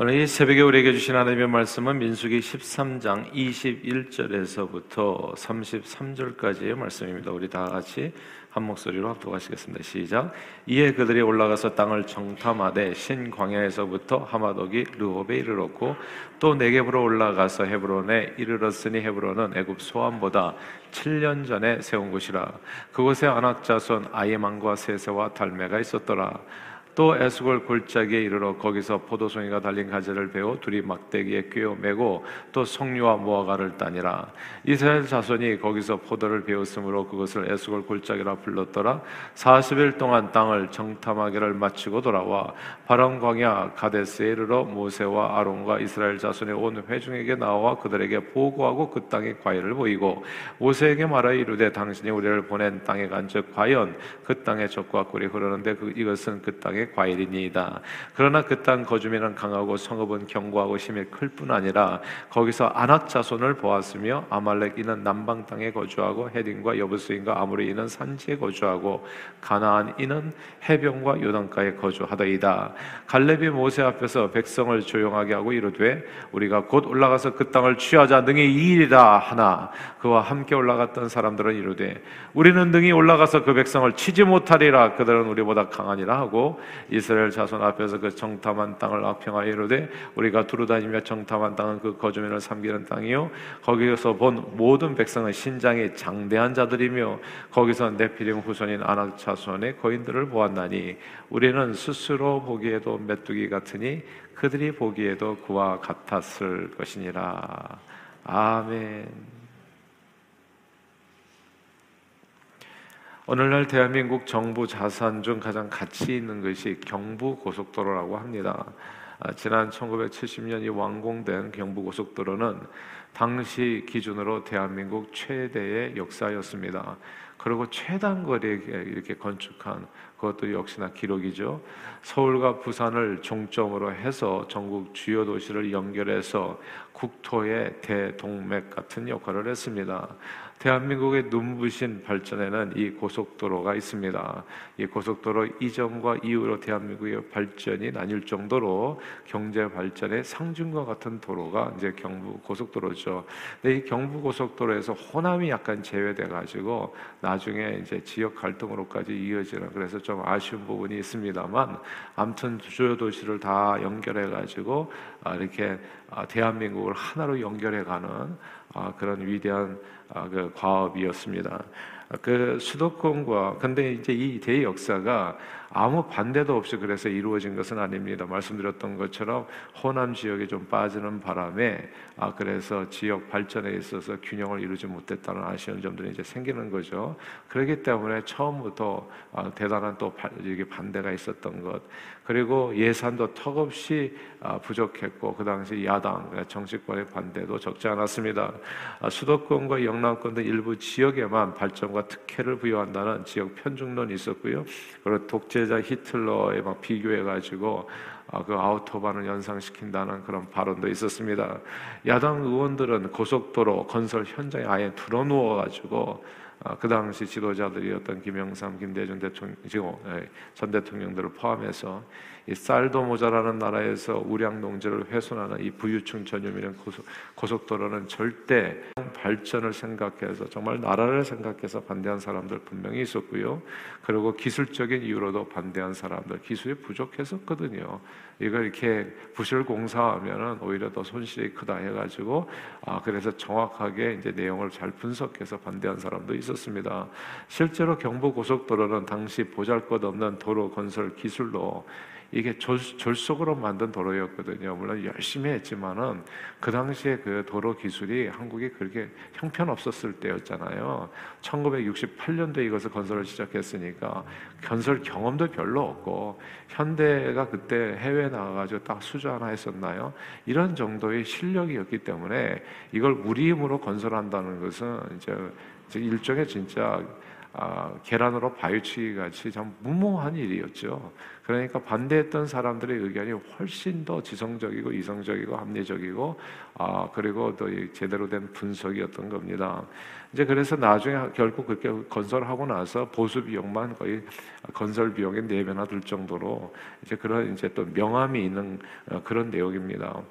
오늘 이 새벽에 우리에게 주신 하나님의 말씀은 민수기 13장 21절에서부터 33절까지의 말씀입니다. 우리 다 같이 한 목소리로 합독하시겠습니다. 시작. 이에 그들이 올라가서 땅을 정탐하되 신 광야에서부터 하마독이 르홉에 이르렀고 또 네겝으로 올라가서 헤브론에 이르렀으니 헤브론은 애굽 소암보다 7년 전에 세운 곳이라 그곳에 안악 자손 아이만과 세세와 달메가 있었더라. 또 에스골 골짜기에 이르러 거기서 포도송이가 달린 가지를 베어 둘이 막대기에 꿰어 매고 또 석류와 무화과를 따니라. 이스라엘 자손이 거기서 포도를 베었으므로 그것을 에스골 골짜기라 불렀더라. 40일 동안 땅을 정탐하기를 마치고 돌아와 바람 광야 가데스에 이르러 모세와 아론과 이스라엘 자손의 온 회중에게 나와 그들에게 보고하고 그 땅의 과일을 보이고 모세에게 말하 이르되 당신이 우리를 보낸 땅에 간 즉 과연 그 땅에 적과 꿀이 흐르는데 그 이것은 그 땅의 과일이니이다. 그러나 그 땅 거주민은 강하고 성읍은 견고하고 힘이 클뿐 아니라 거기서 아낙 자손을 보았으며 아말렉 이는 남방 땅에 거주하고 헤딘과 여부스인과 아무리 이는 산지에 거주하고 가나안 이는 해변과 요단가에 거주하더이다. 갈렙이 모세 앞에서 백성을 조용하게 하고 이르되 우리가 곧 올라가서 그 땅을 취하자 능히 이 일이다 하나 그와 함께 올라갔던 사람들은 이르되 우리는 능히 올라가서 그 백성을 치지 못하리라 그들은 우리보다 강하니라 하고 이스라엘 자손 앞에서 그 정탐한 땅을 악평하여 이르되 우리가 두루다니며 정탐한 땅은 그 거주민을 삼기는 땅이요 거기서 본 모든 백성은 신장이 장대한 자들이며 거기서 네피림 후손인 아낙 자손의 거인들을 보았나니 우리는 스스로 보기에도 메뚜기 같으니 그들이 보기에도 그와 같았을 것이니라 아멘. 오늘날 대한민국 정부 자산 중 가장 가치 있는 것이 경부 고속도로라고 합니다. 아, 지난 1970년이 완공된 경부 고속도로는 당시 기준으로 대한민국 최대의 역사였습니다. 그리고 최단 거리에 이렇게 건축한 그것도 역시나 기록이죠. 서울과 부산을 종점으로 해서 전국 주요 도시를 연결해서 국토의 대동맥 같은 역할을 했습니다. 대한민국의 눈부신 발전에는 이 고속도로가 있습니다. 이 고속도로 이전과 이후로 대한민국의 발전이 나뉠 정도로 경제 발전의 상징과 같은 도로가 이제 경부 고속도로죠. 근데 이 경부 고속도로에서 호남이 약간 제외돼 가지고 나중에 이제 지역 갈등으로까지 이어지는 그래서 좀 아쉬운 부분이 있습니다만 아무튼 주요 도시를 다 연결해 가지고 아, 이렇게 아, 대한민국을 하나로 연결해 가는 아, 그런 위대한 아, 그 과업이었습니다. 그 수도권과 근데 이제 이 대역사가 아무 반대도 없이 그래서 이루어진 것은 아닙니다. 말씀드렸던 것처럼 호남 지역에 좀 빠지는 바람에 아 그래서 지역 발전에 있어서 균형을 이루지 못했다는 아쉬운 점들이 이제 생기는 거죠. 그렇기 때문에 처음부터 아, 대단한 또 이게 반대가 있었던 것 그리고 예산도 턱없이 아, 부족했고 그 당시 야당 정치권의 반대도 적지 않았습니다. 아, 수도권과 영남권 등 일부 지역에만 발전과 특혜를 부여한다는 지역 편중론이 있었고요. 그리고 독재 독재자 히틀러에 막 비교해 가지고 아, 그 아우토반을 연상시킨다는 그런 발언도 있었습니다. 야당 의원들은 고속도로 건설 현장에 아예 들어누워 가지고 아, 그 당시 지도자들이었던 김영삼, 김대중 대통령, 예, 전 대통령들을 포함해서 이 쌀도 모자라는 나라에서 우량 농지를 훼손하는 이 부유층 전유민의 고속, 고속 도로는 절대 발전을 생각해서 정말 나라를 생각해서 반대한 사람들 분명히 있었고요. 그리고 기술적인 이유로도 반대한 사람들 기술이 부족했었거든요. 이걸 이렇게 부실 공사하면은 오히려 더 손실이 크다 해가지고 아 그래서 정확하게 이제 내용을 잘 분석해서 반대한 사람도 있었습니다. 실제로 경부 고속도로는 당시 보잘것없는 도로 건설 기술로 이게 졸, 졸속으로 만든 도로였거든요. 물론 열심히 했지만은 그 당시에 그 도로 기술이 한국이 그렇게 형편없었을 때였잖아요. 1968년도에 이것을 건설을 시작했으니까 건설 경험도 별로 없고 현대가 그때 해외 나가가지고 딱 수주 하나 했었나요? 이런 정도의 실력이었기 때문에 이걸 우리 힘으로 건설한다는 것은 이제 일종의 진짜 아, 계란으로 바위치기 같이 참 무모한 일이었죠. 그러니까 반대했던 사람들의 의견이 훨씬 더 지성적이고 이성적이고 합리적이고 아 그리고 또 제대로 된 분석이었던 겁니다. 이제 그래서 나중에 결국 그렇게 건설하고 나서 보수 비용만 거의 건설 비용의 네 배나 들 정도로 이제 그런 이제 또 명암이 있는 어, 그런 내용입니다.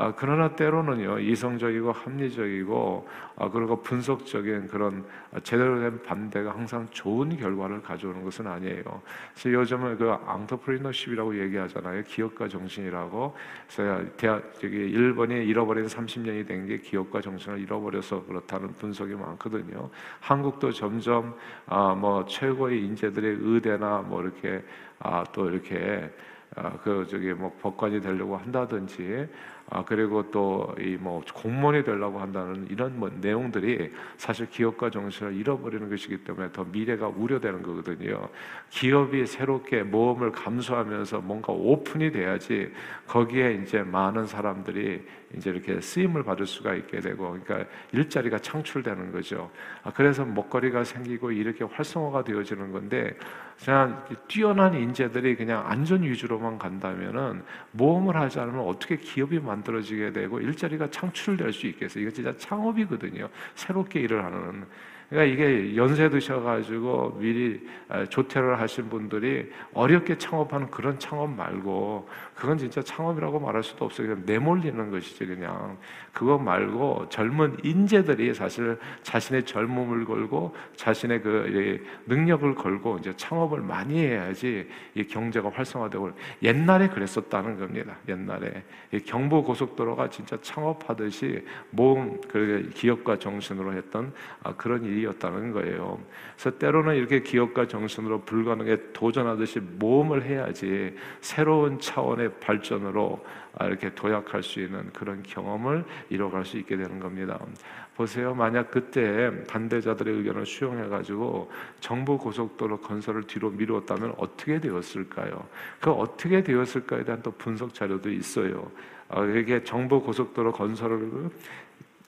아, 그러나 때로는요 이성적이고 합리적이고 아, 그리고 분석적인 그런 제대로 된 반대가 항상 좋은 결과를 가져오는 것은 아니에요. 그래서 요즘은 그 앙터프리너십이라고 얘기하잖아요. 기업가 정신이라고. 그래서 대학 저기 일본이 잃어버린 30년이 된 게 기업가 정신을 잃어버려서 그렇다는 분석이 많 거든요. 한국도 점점 아, 뭐 최고의 인재들의 의대나 뭐 이렇게 아, 또 이렇게 아, 그 저기 뭐 법관이 되려고 한다든지 아 그리고 또 이 뭐 공무원이 되려고 한다는 이런 뭐 내용들이 사실 기업가 정신을 잃어버리는 것이기 때문에 더 미래가 우려되는 거거든요. 기업이 새롭게 모험을 감수하면서 뭔가 오픈이 돼야지 거기에 이제 많은 사람들이 이제 이렇게 쓰임을 받을 수가 있게 되고 그러니까 일자리가 창출되는 거죠. 아, 그래서 먹거리가 생기고 이렇게 활성화가 되어지는 건데 그냥 뛰어난 인재들이 그냥 안전 위주로만 간다면은 모험을 하지 않으면 어떻게 기업이 만들어지게 되고 일자리가 창출될 수 있겠어요. 이거 진짜 창업이거든요. 새롭게 일을 하는. 그러니까 이게 연세 드셔가지고 미리 아, 조퇴를 하신 분들이 어렵게 창업하는 그런 창업 말고 그건 진짜 창업이라고 말할 수도 없어요. 그냥 내몰리는 것이지 그냥 그거 말고 젊은 인재들이 사실 자신의 젊음을 걸고 자신의 그 능력을 걸고 이제 창업을 많이 해야지 이 경제가 활성화되고 옛날에 그랬었다는 겁니다. 옛날에 경부 고속도로가 진짜 창업하듯이 모험 그 기업가 정신으로 했던 아, 그런 일이 일이었다는 거예요. 그래서 때로는 이렇게 기업가 정신으로 불가능에 도전하듯이 모험을 해야지 새로운 차원의 발전으로 이렇게 도약할 수 있는 그런 경험을 이뤄갈 수 있게 되는 겁니다. 보세요. 만약 그때 반대자들의 의견을 수용해 가지고 정부 고속도로 건설을 뒤로 미루었다면 어떻게 되었을까요? 그 어떻게 되었을까에 대한 또 분석 자료도 있어요. 어, 이게 정부 고속도로 건설을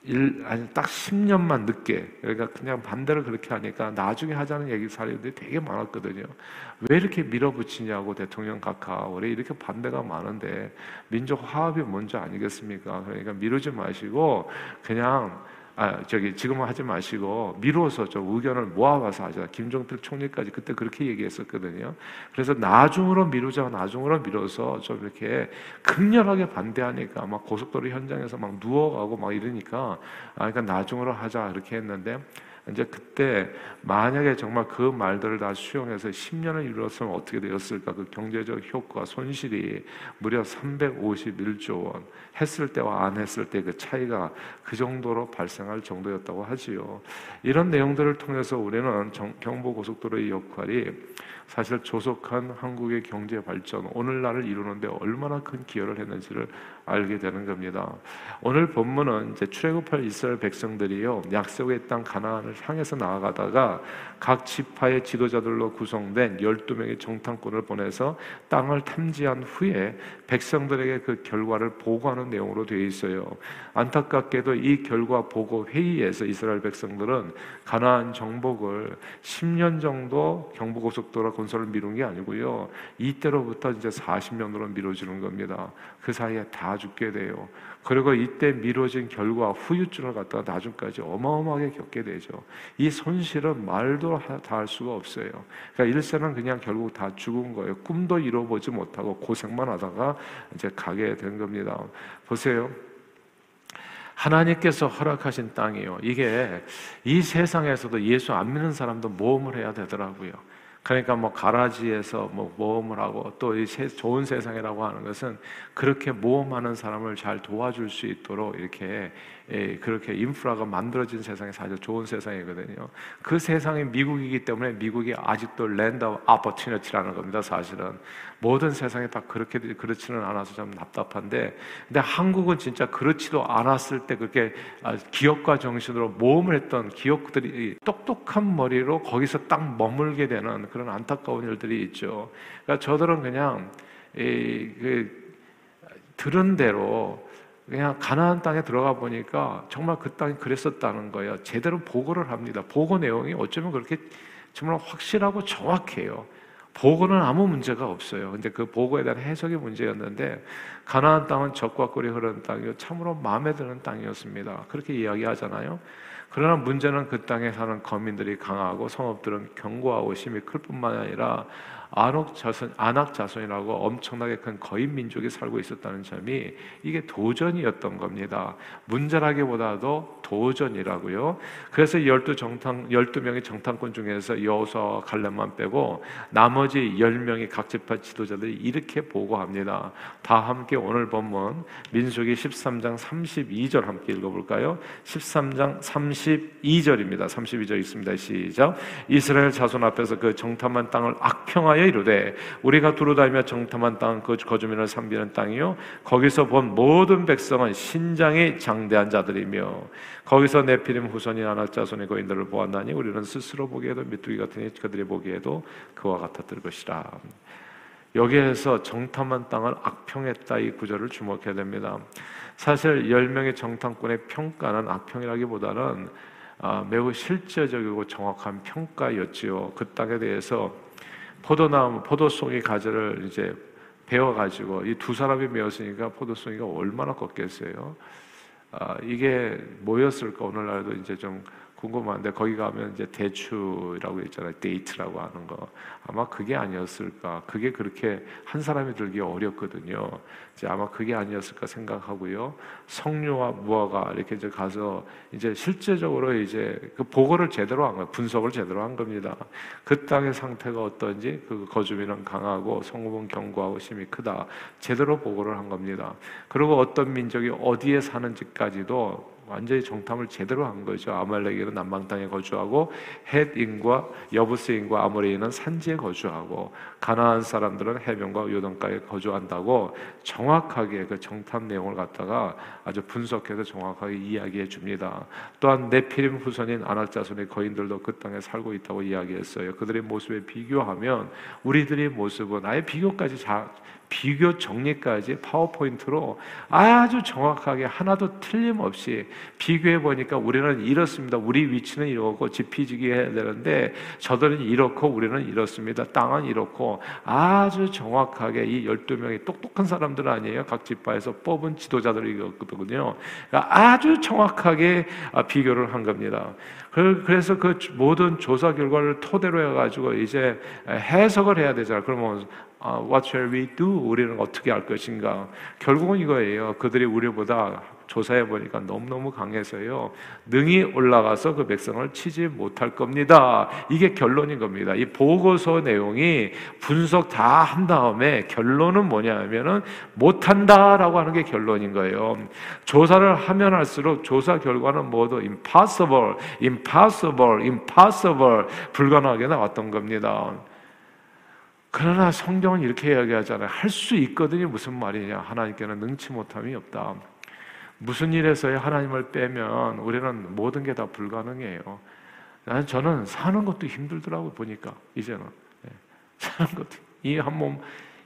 일, 아니 딱 10년만 늦게 그러니까 그냥 반대를 그렇게 하니까 나중에 하자는 얘기 사례들이 되게 많았거든요. 왜 이렇게 밀어붙이냐고 대통령 각하 원래 이렇게 반대가 많은데 민족 화합이 먼저 아니겠습니까? 그러니까 미루지 마시고 그냥 아, 저기 지금은 하지 마시고 미뤄서 좀 의견을 모아봐서 하자. 김종필 총리까지 그때 그렇게 얘기했었거든요. 그래서 나중으로 미루자, 나중으로 미뤄서 좀 이렇게 극렬하게 반대하니까 막 고속도로 현장에서 막 누워가고 막 이러니까 아, 그러니까 나중으로 하자 이렇게 했는데 이제 그때 만약에 정말 그 말들을 다 수용해서 10년을 이루었으면 어떻게 되었을까? 그 경제적 효과 손실이 무려 351조 원 했을 때와 안 했을 때 그 차이가 그 정도로 발생할 정도였다고 하지요. 이런 내용들을 통해서 우리는 경부 고속도로의 역할이 사실 조속한 한국의 경제 발전, 오늘날을 이루는데 얼마나 큰 기여를 했는지를 알게 되는 겁니다. 오늘 본문은 이제 출애굽할 이스라엘 백성들이요 약속의 땅 가나안을 향해서 나아가다가 각 지파의 지도자들로 구성된 12명의 정탐꾼을 보내서 땅을 탐지한 후에 백성들에게 그 결과를 보고하는 내용으로 되어 있어요. 안타깝게도 이 결과 보고 회의에서 이스라엘 백성들은 가나안 정복을 10년 정도 경부고속도로 건설을 미룬 게 아니고요. 이때로부터 이제 40년으로 미뤄지는 겁니다. 그 사이에 다 죽게 돼요. 그리고 이때 미뤄진 결과 후유증을 갖다가 나중까지 어마어마하게 겪게 되죠. 이 손실은 말도 다 할 수가 없어요. 그러니까 일생은 그냥 결국 다 죽은 거예요. 꿈도 이뤄보지 못하고 고생만 하다가 이제 가게 된 겁니다. 보세요. 하나님께서 허락하신 땅이요. 이게 이 세상에서도 예수 안 믿는 사람도 모험을 해야 되더라고요. 그러니까 뭐 가라지에서 뭐 모험을 하고 또 이 좋은 세상이라고 하는 것은 그렇게 모험하는 사람을 잘 도와줄 수 있도록 이렇게 예, 그렇게 인프라가 만들어진 세상이 사실 좋은 세상이거든요. 그 세상이 미국이기 때문에 미국이 아직도 land of opportunity라는 겁니다. 사실은 모든 세상이 다 그렇게 그렇지는 않아서 좀 답답한데, 근데 한국은 진짜 그렇지도 않았을 때 그렇게 아, 기업가 정신으로 모험을 했던 기업들이 똑똑한 머리로 거기서 딱 머물게 되는 그런 안타까운 일들이 있죠. 그러니까 저들은 그냥 이, 그, 들은 대로 그냥 가나안 땅에 들어가 보니까 정말 그 땅이 그랬었다는 거예요. 제대로 보고를 합니다. 보고 내용이 어쩌면 그렇게 정말 확실하고 정확해요. 보고는 아무 문제가 없어요. 근데 그 보고에 대한 해석이 문제였는데 가나안 땅은 적과 꿀이 흐르는 땅이요 참으로 마음에 드는 땅이었습니다. 그렇게 이야기하잖아요. 그러나 문제는 그 땅에 사는 거민들이 강하고 성읍들은 견고하고 힘이 클 뿐만 아니라 안악 자손, 안악 자손이라고 엄청나게 큰 거인 민족이 살고 있었다는 점이 이게 도전이었던 겁니다. 문제라기보다도 도전이라고요. 그래서 열두 정탐, 열두 명의 정탐꾼 중에서 여호수아 갈렙만 빼고 나머지 열 명의 각 지파 지도자들이 이렇게 보고합니다. 다 함께 오늘 본문 민수기 13장 32절 함께 읽어볼까요? 13장 32절입니다. 32절 있습니다. 시작. 이스라엘 자손 앞에서 그 정탐한 땅을 악평하여 이르되 우리가 두루다니며 정탐한 땅 그 거주민을 삼비는 땅이요 거기서 본 모든 백성은 신장이 장대한 자들이며 거기서 네피림 후손이 아낙 자손의 거인들을 보았나니 우리는 스스로 보기에도 메뚜기 같으니 그들이 보기에도 그와 같았을 것이라. 여기에서 정탐한 땅을 악평했다 이 구절을 주목해야 됩니다. 사실 열 명의 정탐꾼의 평가는 악평이라기보다는 아, 매우 실제적이고 정확한 평가였지요. 그 땅에 대해서 포도나무, 포도송이 가지를 이제 베어가지고 이 두 사람이 메었으니까 포도송이가 얼마나 컸겠어요. 아, 이게 뭐였을까 오늘날도 이제 좀 궁금한데 거기 가면 이제 대추라고 있잖아요. 데이트라고 하는 거. 아마 그게 아니었을까. 그게 그렇게 한 사람이 들기 어렵거든요. 이제 아마 그게 아니었을까 생각하고요. 성류와 무화과 이렇게 이제 가서 이제 실제적으로 이제 그 보고를 제대로 한 거예요. 분석을 제대로 한 겁니다. 그 땅의 상태가 어떤지 그 거주민은 강하고 성읍은 견고하고 힘이 크다. 제대로 보고를 한 겁니다. 그리고 어떤 민족이 어디에 사는지까지도 완전히 정탐을 제대로 한 거죠. 아말렉인은 남방 땅에 거주하고 헷인과 여부스인과 아모레인은 산지에 거주하고 가나안 사람들은 해변과 요단가에 거주한다고 정확하게 그 정탐 내용을 갖다가 아주 분석해서 정확하게 이야기해 줍니다. 또한 네피림 후손인 아낙 자손의 거인들도 그 땅에 살고 있다고 이야기했어요. 그들의 모습에 비교하면 우리들의 모습은 아예 비교까지 자, 비교 정리까지 파워포인트로 아주 정확하게 하나도 틀림없이 비교해 보니까 우리는 이렇습니다. 우리 위치는 이렇고 지피지기 해야 되는데 저들은 이렇고 우리는 이렇습니다. 땅은 이렇고 아주 정확하게 이 12명이 똑똑한 사람들 아니에요. 각 지파에서 뽑은 지도자들이거든요. 그러니까 아주 정확하게 비교를 한 겁니다. 그래서 그 모든 조사 결과를 토대로 해가지고 이제 해석을 해야 되잖아요. 그러면 어, What shall we do? 우리는 어떻게 할 것인가? 결국은 이거예요. 그들이 우리보다 조사해 보니까 너무너무 강해서요. 능히 올라가서 그 백성을 치지 못할 겁니다. 이게 결론인 겁니다. 이 보고서 내용이 분석 다 한 다음에 결론은 뭐냐면은 못한다라고 하는 게 결론인 거예요. 조사를 하면 할수록 조사 결과는 모두 impossible, impossible, impossible 불가능하게 나왔던 겁니다. 그러나 성경은 이렇게 이야기하잖아요. 할 수 있거든요. 무슨 말이냐? 하나님께는 능치 못함이 없다. 무슨 일에서의 하나님을 빼면 우리는 모든 게 다 불가능해요. 나는 저는 사는 것도 힘들더라고 보니까 이제는 예. 사는 것도 이 한 몸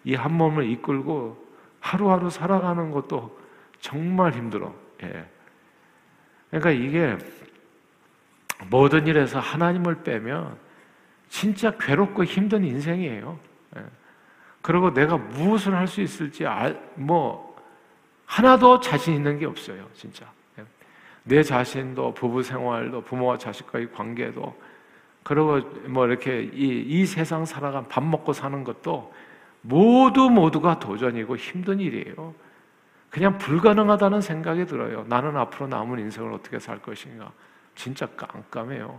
이 한 몸을 이끌고 하루하루 살아가는 것도 정말 힘들어. 예. 그러니까 이게 모든 일에서 하나님을 빼면 진짜 괴롭고 힘든 인생이에요. 예. 그리고 내가 무엇을 할 수 있을지 알, 뭐 하나도 자신 있는 게 없어요, 진짜. 예. 내 자신도 부부 생활도 부모와 자식과의 관계도 그리고 뭐 이렇게 이, 이 세상 살아간 밥 먹고 사는 것도 모두 모두가 도전이고 힘든 일이에요. 그냥 불가능하다는 생각이 들어요. 나는 앞으로 남은 인생을 어떻게 살 것인가. 진짜 깜깜해요.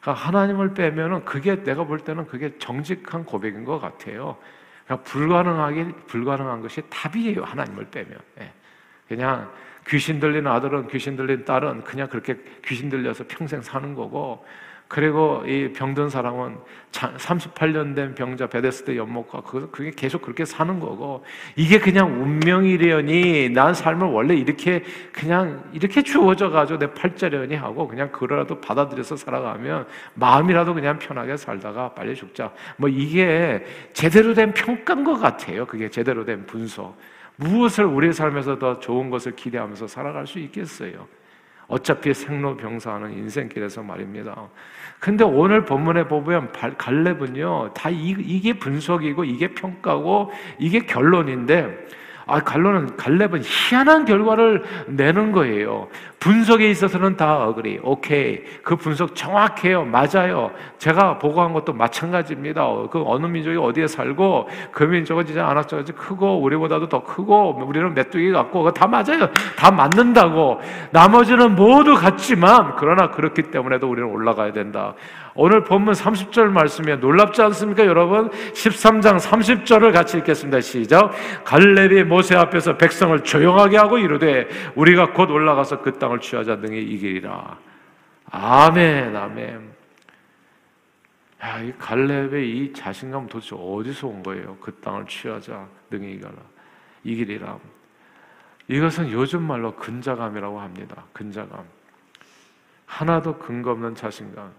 그러니까 하나님을 빼면은 그게 내가 볼 때는 그게 정직한 고백인 것 같아요. 그러니까 불가능하게 불가능한 것이 답이에요. 하나님을 빼면. 예. 그냥 귀신 들린 아들은 귀신 들린 딸은 그냥 그렇게 귀신 들려서 평생 사는 거고 그리고 이 병든 사람은 38년 된 병자 베데스다 연못가 그게 계속 그렇게 사는 거고 이게 그냥 운명이려니 난 삶을 원래 이렇게 그냥 이렇게 주어져 가지고 내 팔자려니 하고 그냥 그거라도 받아들여서 살아가면 마음이라도 그냥 편하게 살다가 빨리 죽자. 뭐 이게 제대로 된 평가인 것 같아요. 그게 제대로 된 분석. 무엇을 우리의 삶에서 더 좋은 것을 기대하면서 살아갈 수 있겠어요 어차피 생로병사하는 인생길에서 말입니다. 근데 오늘 본문에 보면 갈렙은요, 다 이게 분석이고 이게 평가고 이게 결론인데 아, 갈로는 갈렙은 희한한 결과를 내는 거예요. 분석에 있어서는 다 어그리. 오케이. 그 분석 정확해요. 맞아요. 제가 보고한 것도 마찬가지입니다. 그 어느 민족이 어디에 살고 그 민족은 진짜 안악자같이 크고 우리보다도 더 크고 우리는 메뚜기 같고 다 맞아요. 다 맞는다고. 나머지는 모두 같지만 그러나 그렇기 때문에도 우리는 올라가야 된다. 오늘 본문 30절 말씀이 놀랍지 않습니까, 여러분? 13장 30절을 같이 읽겠습니다. 시작. 갈렙이 모세 앞에서 백성을 조용하게 하고 이르되 우리가 곧 올라가서 그 땅을 취하자 등이 이기리라. 아멘, 아멘. 야, 이 갈렙의 이 자신감 도대체 어디서 온 거예요? 그 땅을 취하자 등이 이겨라. 이기리라. 이것은 요즘 말로 근자감이라고 합니다. 근자감. 하나도 근거 없는 자신감.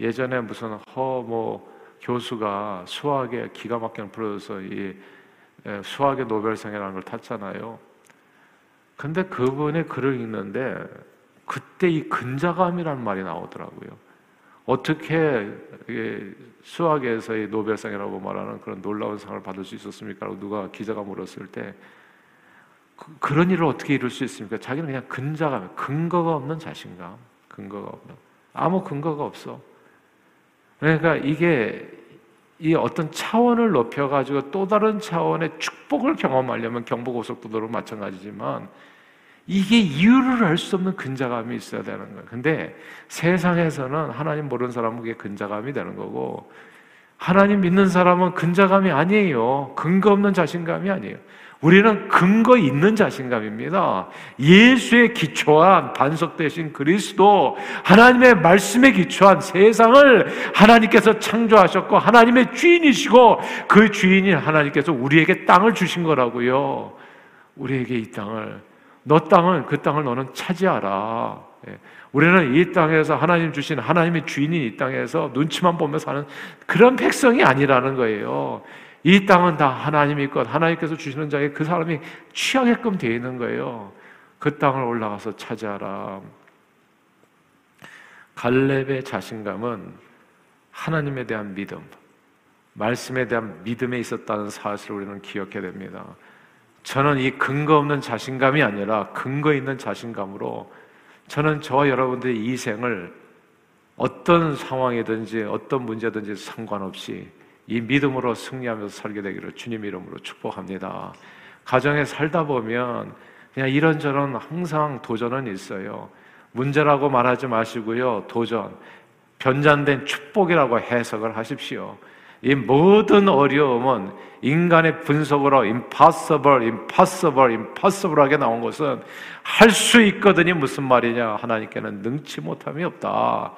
예전에 무슨 허 뭐 교수가 수학에 기가 막히게 풀어서 이 수학의 노벨상이라는 걸 탔잖아요. 근데 그분의 글을 읽는데 그때 이 근자감이라는 말이 나오더라고요. 어떻게 수학에서의 노벨상이라고 말하는 그런 놀라운 상을 받을 수 있었습니까? 라고 누가 기자가 물었을 때 그, 런 일을 어떻게 이룰 수 있습니까? 자기는 그냥 근자감, 근거가 없는 자신감, 근거가 없는 아무 근거가 없어. 그러니까 이게 이 어떤 차원을 높여가지고 또 다른 차원의 축복을 경험하려면 경부고속도로로 마찬가지지만 이게 이유를 알 수 없는 근자감이 있어야 되는 거예요. 근데 세상에서는 하나님 모르는 사람은 그게 근자감이 되는 거고 하나님 믿는 사람은 근자감이 아니에요. 근거 없는 자신감이 아니에요. 우리는 근거 있는 자신감입니다. 예수의 기초한 반석 대신 그리스도, 하나님의 말씀에 기초한 세상을 하나님께서 창조하셨고, 하나님의 주인이시고, 그 주인인 하나님께서 우리에게 땅을 주신 거라고요. 우리에게 이 땅을. 너 땅을, 그 땅을 너는 차지하라. 예. 우리는 이 땅에서 하나님 주신 하나님의 주인이 이 땅에서 눈치만 보며 사는 그런 백성이 아니라는 거예요. 이 땅은 다 하나님의 것, 하나님께서 주시는 자에 그 사람이 취하게끔 되어 있는 거예요. 그 땅을 올라가서 차지하라. 갈렙의 자신감은 하나님에 대한 믿음, 말씀에 대한 믿음에 있었다는 사실을 우리는 기억해야 됩니다. 저는 이 근거 없는 자신감이 아니라 근거 있는 자신감으로 저는 저와 여러분들의 이 생을 어떤 상황이든지 어떤 문제든지 상관없이 이 믿음으로 승리하면서 살게 되기를 주님 이름으로 축복합니다. 가정에 살다 보면 그냥 이런저런 항상 도전은 있어요. 문제라고 말하지 마시고요. 도전. 변잔된 축복이라고 해석을 하십시오. 이 모든 어려움은 인간의 분석으로 impossible, impossible, impossible하게 나온 것은 할 수 있거든요. 무슨 말이냐? 하나님께는 능치 못함이 없다.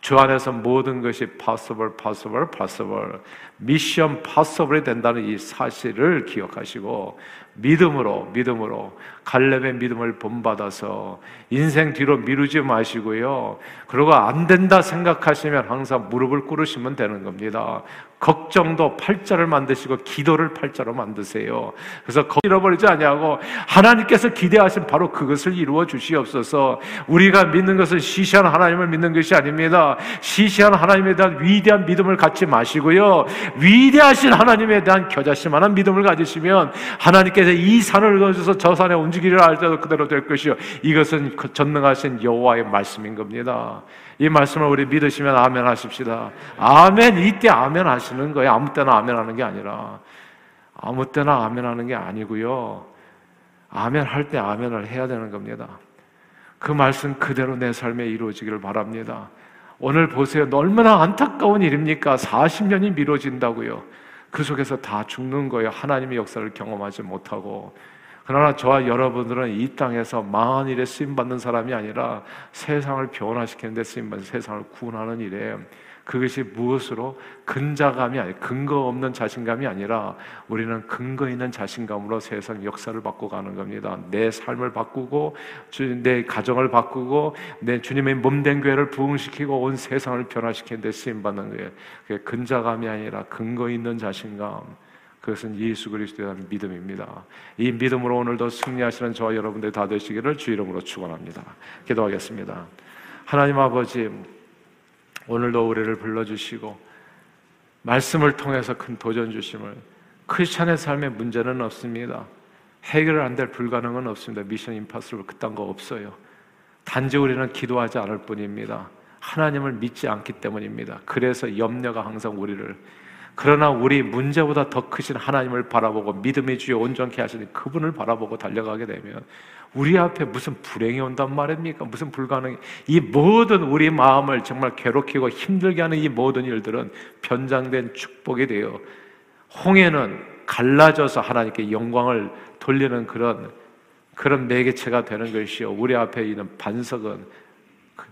주 안에서 모든 것이 possible, possible, possible, 미션 possible이 된다는 이 사실을 기억하시고 믿음으로 믿음으로 갈렙의 믿음을 본받아서 인생 뒤로 미루지 마시고요. 그러고 안 된다 생각하시면 항상 무릎을 꿇으시면 되는 겁니다. 걱정도 팔자를 만드시고 기도를 팔자로 만드세요. 그래서 잃어버리지 아니하고 하나님께서 기대하신 바로 그것을 이루어 주시옵소서. 우리가 믿는 것은 시시한 하나님을 믿는 것이 아닙니다. 시시한 하나님에 대한 위대한 믿음을 갖지 마시고요. 위대하신 하나님에 대한 겨자씨만한 믿음을 가지시면 하나님께서 이 산을 넣어줘서 저 산에 움직이려 할 때도 그대로 될 것이요. 이것은 그 전능하신 여호와의 말씀인 겁니다. 이 말씀을 우리 믿으시면 아멘 하십시다. 아멘 이때 아멘 하 시는 거예요. 아무 때나 아멘 하는 게 아니라 아무 때나 아멘 하는 게 아니고요. 아멘 할 때 아멘을 해야 되는 겁니다. 그 말씀 그대로 내 삶에 이루어지기를 바랍니다. 오늘 보세요. 얼마나 안타까운 일입니까? 40년이 미뤄진다고요. 그 속에서 다 죽는 거예요. 하나님의 역사를 경험하지 못하고. 그러나 저와 여러분들은 이 땅에서 망한 일에 쓰임 받는 사람이 아니라 세상을 변화시키는 데 쓰임 받는 세상을 구원하는 일에 그것이 무엇으로 근자감이 아니 근거 없는 자신감이 아니라 우리는 근거 있는 자신감으로 세상 역사를 바꿔가는 겁니다. 내 삶을 바꾸고 내 가정을 바꾸고 내 주님의 몸된 교회를 부흥시키고 온 세상을 변화시키는 데 쓰임 받는 거예요. 그게 근자감이 아니라 근거 있는 자신감. 그것은 예수 그리스도에 대한 믿음입니다. 이 믿음으로 오늘도 승리하시는 저와 여러분들 다 되시기를 주 이름으로 축원합니다. 기도하겠습니다. 하나님 아버지 오늘도 우리를 불러주시고 말씀을 통해서 큰 도전 주심을 크리스찬의 삶의 문제는 없습니다. 해결 안 될 불가능은 없습니다. 미션 임파서블 그딴 거 없어요. 단지 우리는 기도하지 않을 뿐입니다. 하나님을 믿지 않기 때문입니다. 그래서 염려가 항상 우리를 그러나 우리 문제보다 더 크신 하나님을 바라보고 믿음의 주여 온전케 하시는 그분을 바라보고 달려가게 되면 우리 앞에 무슨 불행이 온단 말입니까? 무슨 불가능이 이 모든 우리 마음을 정말 괴롭히고 힘들게 하는 이 모든 일들은 변장된 축복이 되어 홍해는 갈라져서 하나님께 영광을 돌리는 그런 그런 매개체가 되는 것이요 우리 앞에 있는 반석은 그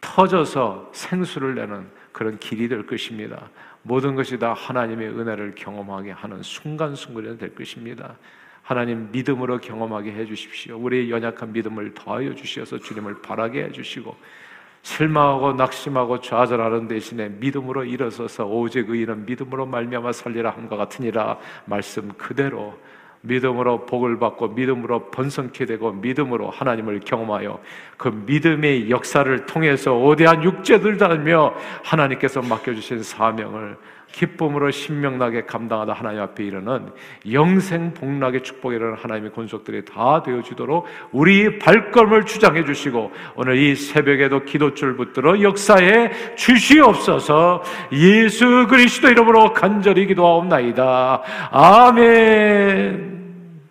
터져서 생수를 내는 그런 길이 될 것입니다. 모든 것이 다 하나님의 은혜를 경험하게 하는 순간순간이 될 것입니다. 하나님 믿음으로 경험하게 해 주십시오. 우리의 연약한 믿음을 더하여 주시어서 주님을 바라게 해 주시고 실망하고 낙심하고 좌절하는 대신에 믿음으로 일어서서 오직 의인은 믿음으로 말미암아 살리라 함과 같으니라 말씀 그대로 믿음으로 복을 받고 믿음으로 번성케 되고 믿음으로 하나님을 경험하여 그 믿음의 역사를 통해서 오대한 육체들 달며 하나님께서 맡겨주신 사명을 기쁨으로 신명나게 감당하다 하나님 앞에 이르는 영생 복락의 축복이라는 하나님의 권속들이 다 되어지도록 우리 발걸음을 주장해 주시고 오늘 이 새벽에도 기도줄 붙들어 역사에 주시옵소서 예수 그리스도 이름으로 간절히 기도하옵나이다. 아멘.